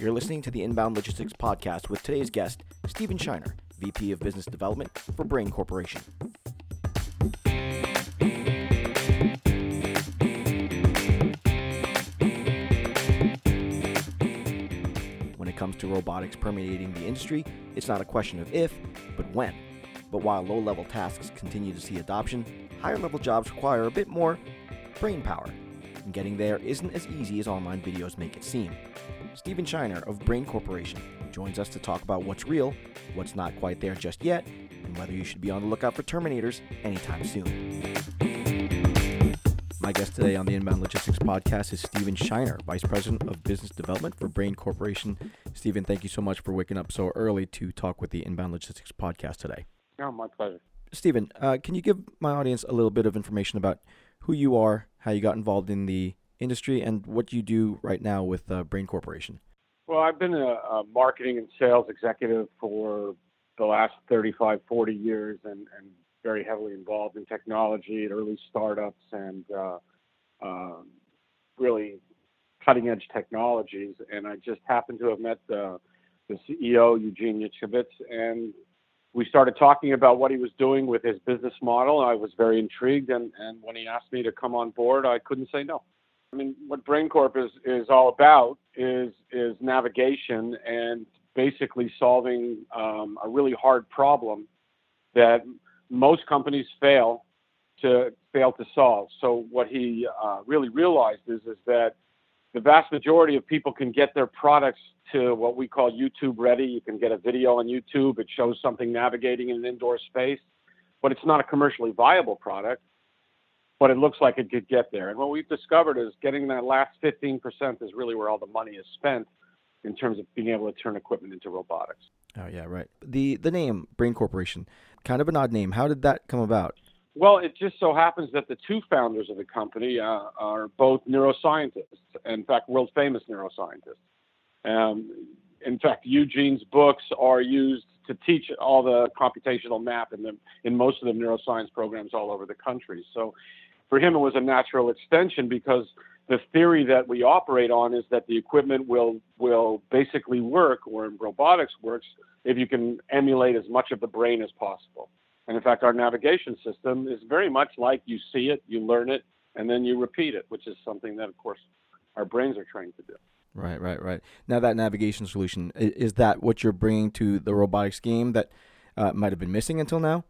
You're listening to the Inbound Logistics Podcast with today's guest, Stephen Shiner, VP of Business Development for Brain Corporation. When it comes to robotics permeating the industry, it's not a question of if, but when. But while low level tasks continue to see adoption, higher level jobs require a bit more brain power. And getting there isn't as easy as online videos make it seem. Stephen Shiner of Brain Corporation joins us to talk about what's real, what's not quite there just yet, and whether you should be on the lookout for Terminators anytime soon. My guest today on the Inbound Logistics Podcast is Stephen Shiner, Vice President of Business Development for Brain Corporation. Stephen, thank you so much for waking up so early to talk with the Inbound Logistics Podcast today. Oh, my pleasure. Stephen, uh, can you give my audience a little bit of information about who you are, how you got involved in the industry, and what you do right now with uh, Brain Corporation? Well, I've been a, a, marketing and sales executive for the last 35, 40 years and, and very heavily involved in technology at early startups and uh, uh, really cutting edge technologies. And I just happened to have met the, the CEO, Eugene Izhikevich, and we started talking about what he was doing with his business model. I was very intrigued, and, and when he asked me to come on board, I couldn't say no. I mean, what BrainCorp is, is all about is is navigation and basically solving um, a really hard problem that most companies fail to fail to solve. So what he uh, really realized is is that the vast majority of people can get their products to what we call YouTube ready. You can get a video on YouTube. It shows something navigating in an indoor space, but it's not a commercially viable product. But it looks like it could get there. And what we've discovered is getting that last 15% is really where all the money is spent in terms of being able to turn equipment into robotics. Oh yeah, right. The the name Brain Corporation, kind of an odd name. How did that come about? Well, it just so happens that the two founders of the company uh, are both neuroscientists, in fact, world famous neuroscientists. Um, in fact, Eugene's books are used to teach all the computational math in, the, in most of the neuroscience programs all over the country. So for him, it was a natural extension because the theory that we operate on is that the equipment will will basically work, or in robotics works, if you can emulate as much of the brain as possible. And in fact, our navigation system is very much like you see it, you learn it, and then you repeat it, which is something that, of course, our brains are trained to do. Right, right, right. Now that navigation solution is that what you're bringing to the robotics game that uh, might have been missing until now?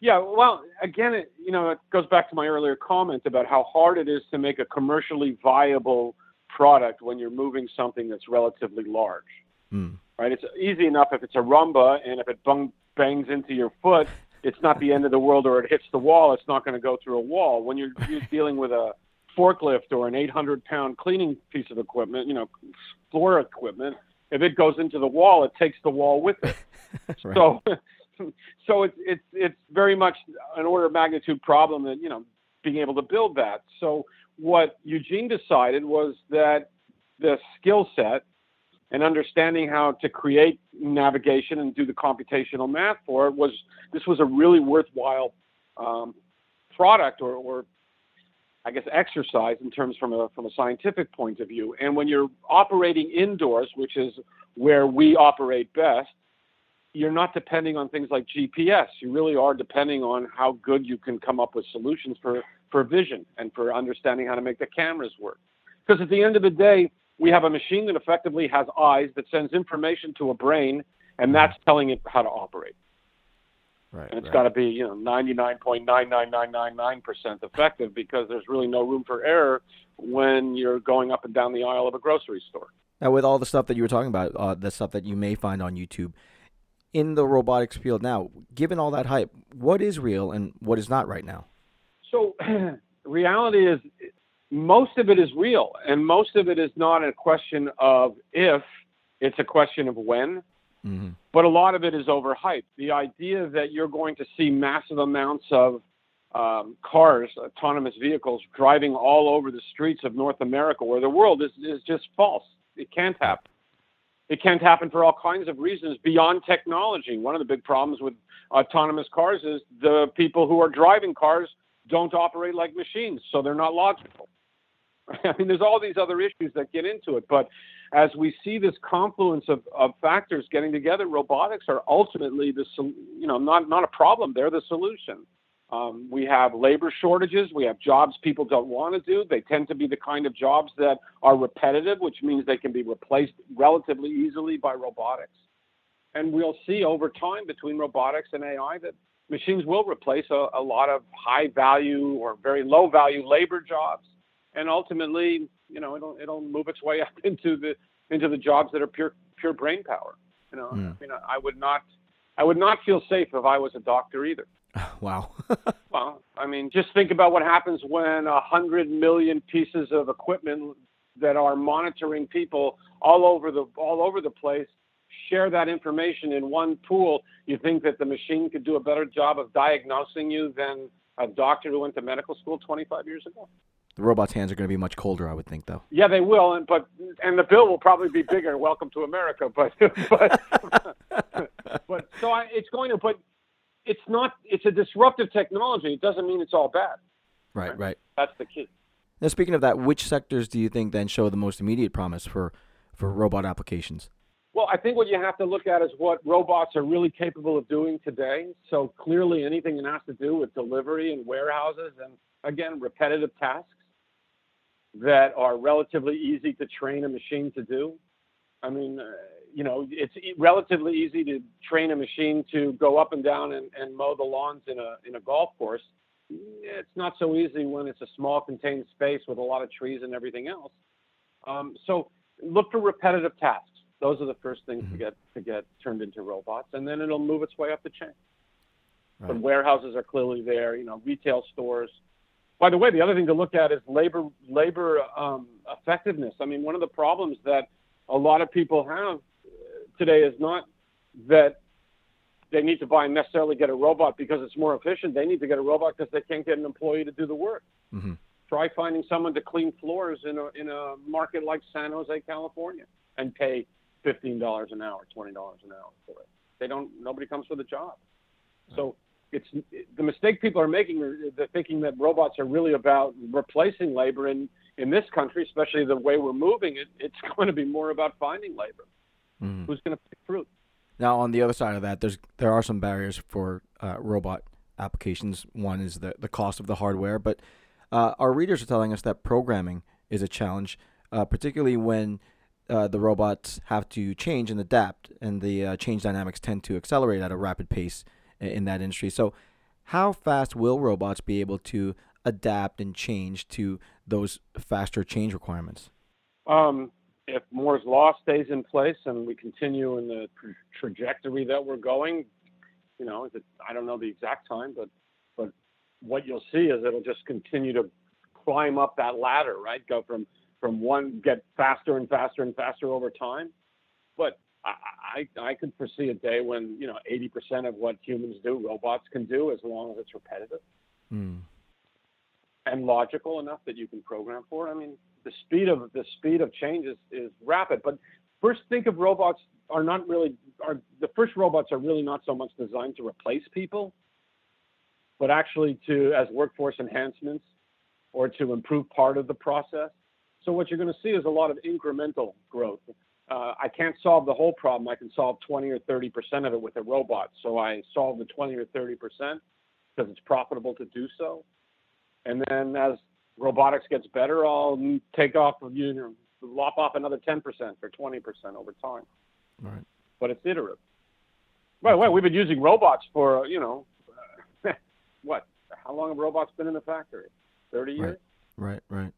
Yeah, well, again, it, you know, it goes back to my earlier comment about how hard it is to make a commercially viable product when you're moving something that's relatively large. Mm. Right? It's easy enough if it's a Roomba and if it bung, bangs into your foot, it's not the end of the world or it hits the wall, it's not going to go through a wall. When you're, you're dealing with a forklift or an 800 pound cleaning piece of equipment, you know, floor equipment, if it goes into the wall, it takes the wall with it. right. So, so it's it's it's very much an order of magnitude problem that you know being able to build that. So what Eugene decided was that the skill set and understanding how to create navigation and do the computational math for it was this was a really worthwhile um, product or, or I guess exercise in terms from a from a scientific point of view. And when you're operating indoors, which is where we operate best, you're not depending on things like GPS. You really are depending on how good you can come up with solutions for for vision and for understanding how to make the cameras work. Because at the end of the day, we have a machine that effectively has eyes that sends information to a brain, and that's telling it how to operate. Right, and it's right. got to be you know 99.99999% effective because there's really no room for error when you're going up and down the aisle of a grocery store. Now, with all the stuff that you were talking about, uh, the stuff that you may find on YouTube, in the robotics field now, given all that hype, what is real and what is not right now? So, reality is most of it is real, and most of it is not a question of if, it's a question of when. Mm-hmm. But a lot of it is overhyped. The idea that you're going to see massive amounts of um, cars, autonomous vehicles, driving all over the streets of North America or the world is, is just false. It can't happen. It can't happen for all kinds of reasons beyond technology. One of the big problems with autonomous cars is the people who are driving cars don't operate like machines, so they're not logical. I mean, there's all these other issues that get into it, but as we see this confluence of, of factors getting together, robotics are ultimately the you know not not a problem. They're the solution. Um, we have labor shortages. We have jobs people don't want to do. They tend to be the kind of jobs that are repetitive, which means they can be replaced relatively easily by robotics. And we'll see over time between robotics and AI that machines will replace a, a lot of high value or very low value labor jobs. And ultimately, you know, it'll it'll move its way up into the into the jobs that are pure pure brain power. You know, mm. I mean, I would not I would not feel safe if I was a doctor either. Wow. well, I mean, just think about what happens when a hundred million pieces of equipment that are monitoring people all over the all over the place share that information in one pool. You think that the machine could do a better job of diagnosing you than a doctor who went to medical school 25 years ago? The robot's hands are going to be much colder, I would think, though. Yeah, they will, and but and the bill will probably be bigger. Welcome to America, but but but so I, it's going to. But it's not. It's a disruptive technology. It doesn't mean it's all bad. Right, right. right. That's the key. Now, speaking of that, which sectors do you think then show the most immediate promise for for robot applications? Well, I think what you have to look at is what robots are really capable of doing today. So clearly, anything that has to do with delivery and warehouses, and again, repetitive tasks that are relatively easy to train a machine to do. I mean, uh, you know, it's relatively easy to train a machine to go up and down and, and mow the lawns in a in a golf course. It's not so easy when it's a small contained space with a lot of trees and everything else. Um, so look for repetitive tasks. Those are the first things mm-hmm. to get to get turned into robots, and then it'll move its way up the chain. Right. But warehouses are clearly there. You know, retail stores. By the way, the other thing to look at is labor labor um, effectiveness. I mean, one of the problems that a lot of people have today is not that they need to buy and necessarily get a robot because it's more efficient. They need to get a robot because they can't get an employee to do the work. Mm-hmm. Try finding someone to clean floors in a in a market like San Jose, California, and pay fifteen dollars an hour, twenty dollars an hour for it. They don't. Nobody comes for the job. So it's the mistake people are making. They're thinking that robots are really about replacing labor. And in this country, especially the way we're moving, it, it's going to be more about finding labor mm-hmm. who's going to pick fruit. Now, on the other side of that, there's there are some barriers for uh, robot applications. One is the the cost of the hardware, but uh, our readers are telling us that programming is a challenge, uh, particularly when uh, the robots have to change and adapt, and the uh, change dynamics tend to accelerate at a rapid pace in, that industry. So, how fast will robots be able to adapt and change to those faster change requirements? Um, if Moore's law stays in place and we continue in the tra- trajectory that we're going, you know, it, I don't know the exact time, but but what you'll see is it'll just continue to climb up that ladder, right? Go from from one get faster and faster and faster over time. I, I could foresee a day when you know 80% of what humans do, robots can do, as long as it's repetitive mm. and logical enough that you can program for. It. I mean, the speed of the speed of change is, is rapid. But first, think of robots are not really are the first robots are really not so much designed to replace people, but actually to as workforce enhancements or to improve part of the process. So what you're going to see is a lot of incremental growth. Uh, I can't solve the whole problem. I can solve 20 or 30 percent of it with a robot. So I solve the 20 or 30 percent because it's profitable to do so. And then as robotics gets better, I'll take off, of you know, lop off another 10% or 20% over time. Right. But it's iterative. By the way, we've been using robots for, you know, what? How long have robots been in the factory? 30 years? Right, right, right.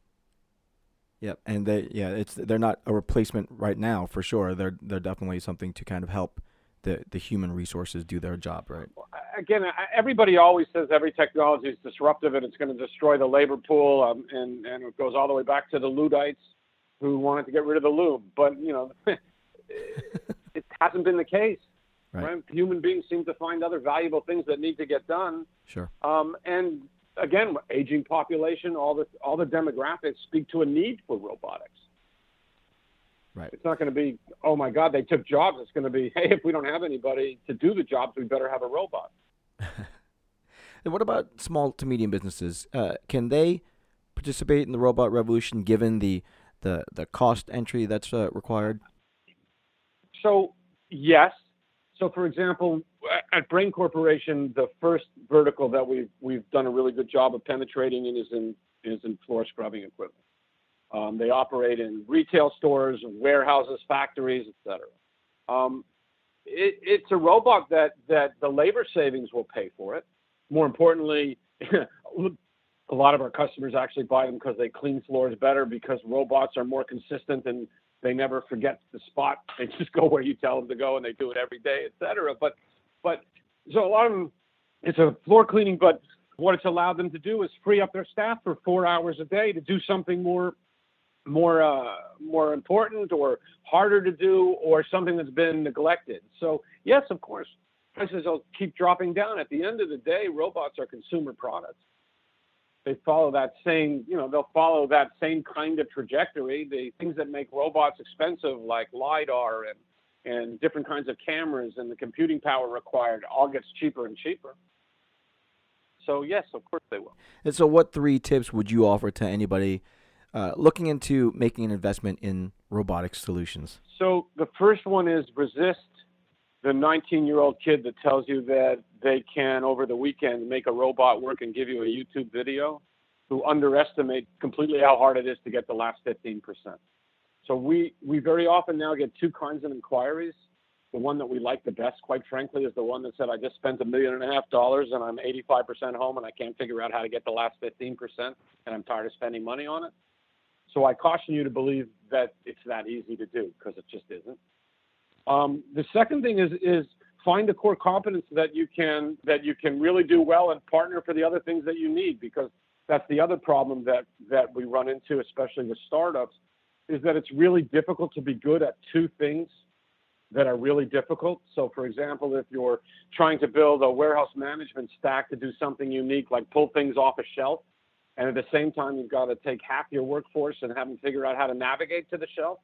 Yep, and they yeah, it's they're not a replacement right now for sure. They're they're definitely something to kind of help the the human resources do their job, right? Again, everybody always says every technology is disruptive and it's going to destroy the labor pool, um, and and it goes all the way back to the Luddites who wanted to get rid of the loom. But you know, it hasn't been the case. Right. right. Human beings seem to find other valuable things that need to get done. Sure. Um, and again, aging population, all the all the demographics speak to a need for robotics. Right. It's not going to be, oh my God, they took jobs. It's going to be, hey, if we don't have anybody to do the jobs, we better have a robot. and what about small to medium businesses? Uh, can they participate in the robot revolution given the the the cost entry that's uh, required? So yes. So for example, at Brain Corporation, the first vertical that we've we've done a really good job of penetrating in is in is in floor scrubbing equipment. Um, they operate in retail stores, warehouses, factories, etc. Um, it, it's a robot that that the labor savings will pay for it. More importantly, a lot of our customers actually buy them because they clean floors better because robots are more consistent and they never forget the spot. They just go where you tell them to go and they do it every day, etc. But but so a lot of them, it's a floor cleaning, but what it's allowed them to do is free up their staff for four hours a day to do something more more uh, more important or harder to do or something that's been neglected. So yes, of course, prices will keep dropping down. At the end of the day, robots are consumer products. They follow that same, you know, they'll follow that same kind of trajectory. The things that make robots expensive, like lidar and and different kinds of cameras and the computing power required, all gets cheaper and cheaper. So yes, of course they will. And so, what three tips would you offer to anybody uh, looking into making an investment in robotic solutions? So the first one is resist the 19 year old kid that tells you that they can over the weekend make a robot work and give you a YouTube video who underestimate completely how hard it is to get the last 15%. So we, we very often now get two kinds of inquiries. The one that we like the best, quite frankly, is the one that said, I just spent a million and a half dollars and I'm 85% home and I can't figure out how to get the last 15% and I'm tired of spending money on it. So I caution you to believe that it's that easy to do because it just isn't. Um, the second thing is is find a core competence that you can that you can really do well and partner for the other things that you need because that's the other problem that that we run into, especially with startups, is that it's really difficult to be good at two things that are really difficult. So, for example, if you're trying to build a warehouse management stack to do something unique, like pull things off a shelf, and at the same time you've got to take half your workforce and have them figure out how to navigate to the shelf,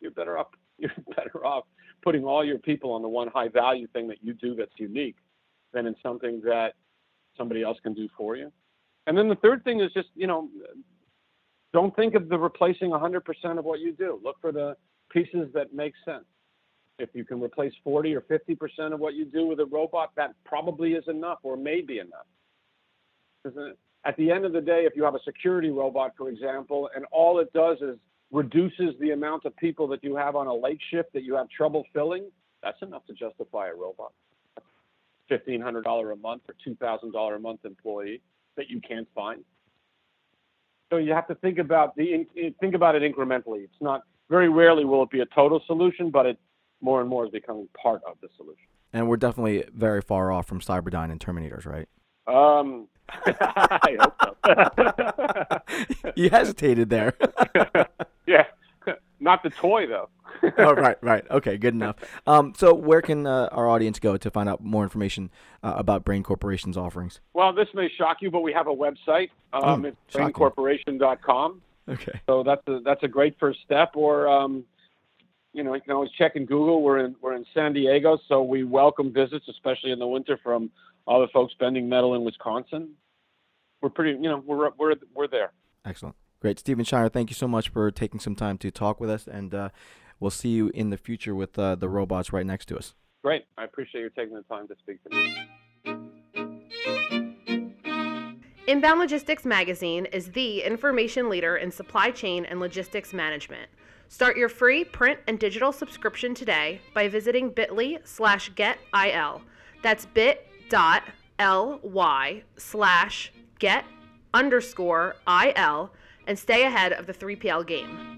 you're better off you're better off putting all your people on the one high value thing that you do that's unique than in something that somebody else can do for you. And then the third thing is just, you know, don't think of the replacing 100% of what you do. Look for the pieces that make sense. If you can replace 40 or 50% of what you do with a robot, that probably is enough or may be enough. At the end of the day, if you have a security robot, for example, and all it does is reduces the amount of people that you have on a late shift that you have trouble filling, that's enough to justify a robot. $1,500 a month or $2,000 a month employee that you can't find. So you have to think about the think about it incrementally. It's not very rarely will it be a total solution, but it more and more is becoming part of the solution. And we're definitely very far off from Cyberdyne and Terminators, right? Um, I hope so. you hesitated there. yeah, not the toy though. oh right, right. Okay, good enough. Um, so where can uh, our audience go to find out more information uh, about Brain Corporation's offerings? Well, this may shock you, but we have a website. Um, oh, it's braincorporation.com. Okay. So that's a that's a great first step. Or um, you know, you can always check in Google. We're in we're in San Diego, so we welcome visits, especially in the winter, from all the folks bending metal in Wisconsin. We're pretty, you know, we're we're we're there. Excellent, great, Stephen Shiner. Thank you so much for taking some time to talk with us, and uh, we'll see you in the future with uh, the robots right next to us. Great, I appreciate you taking the time to speak to me. Inbound Logistics Magazine is the information leader in supply chain and logistics management. Start your free print and digital subscription today by visiting bit.ly slash getil. That's bit dot ly slash get underscore il and stay ahead of the 3PL game.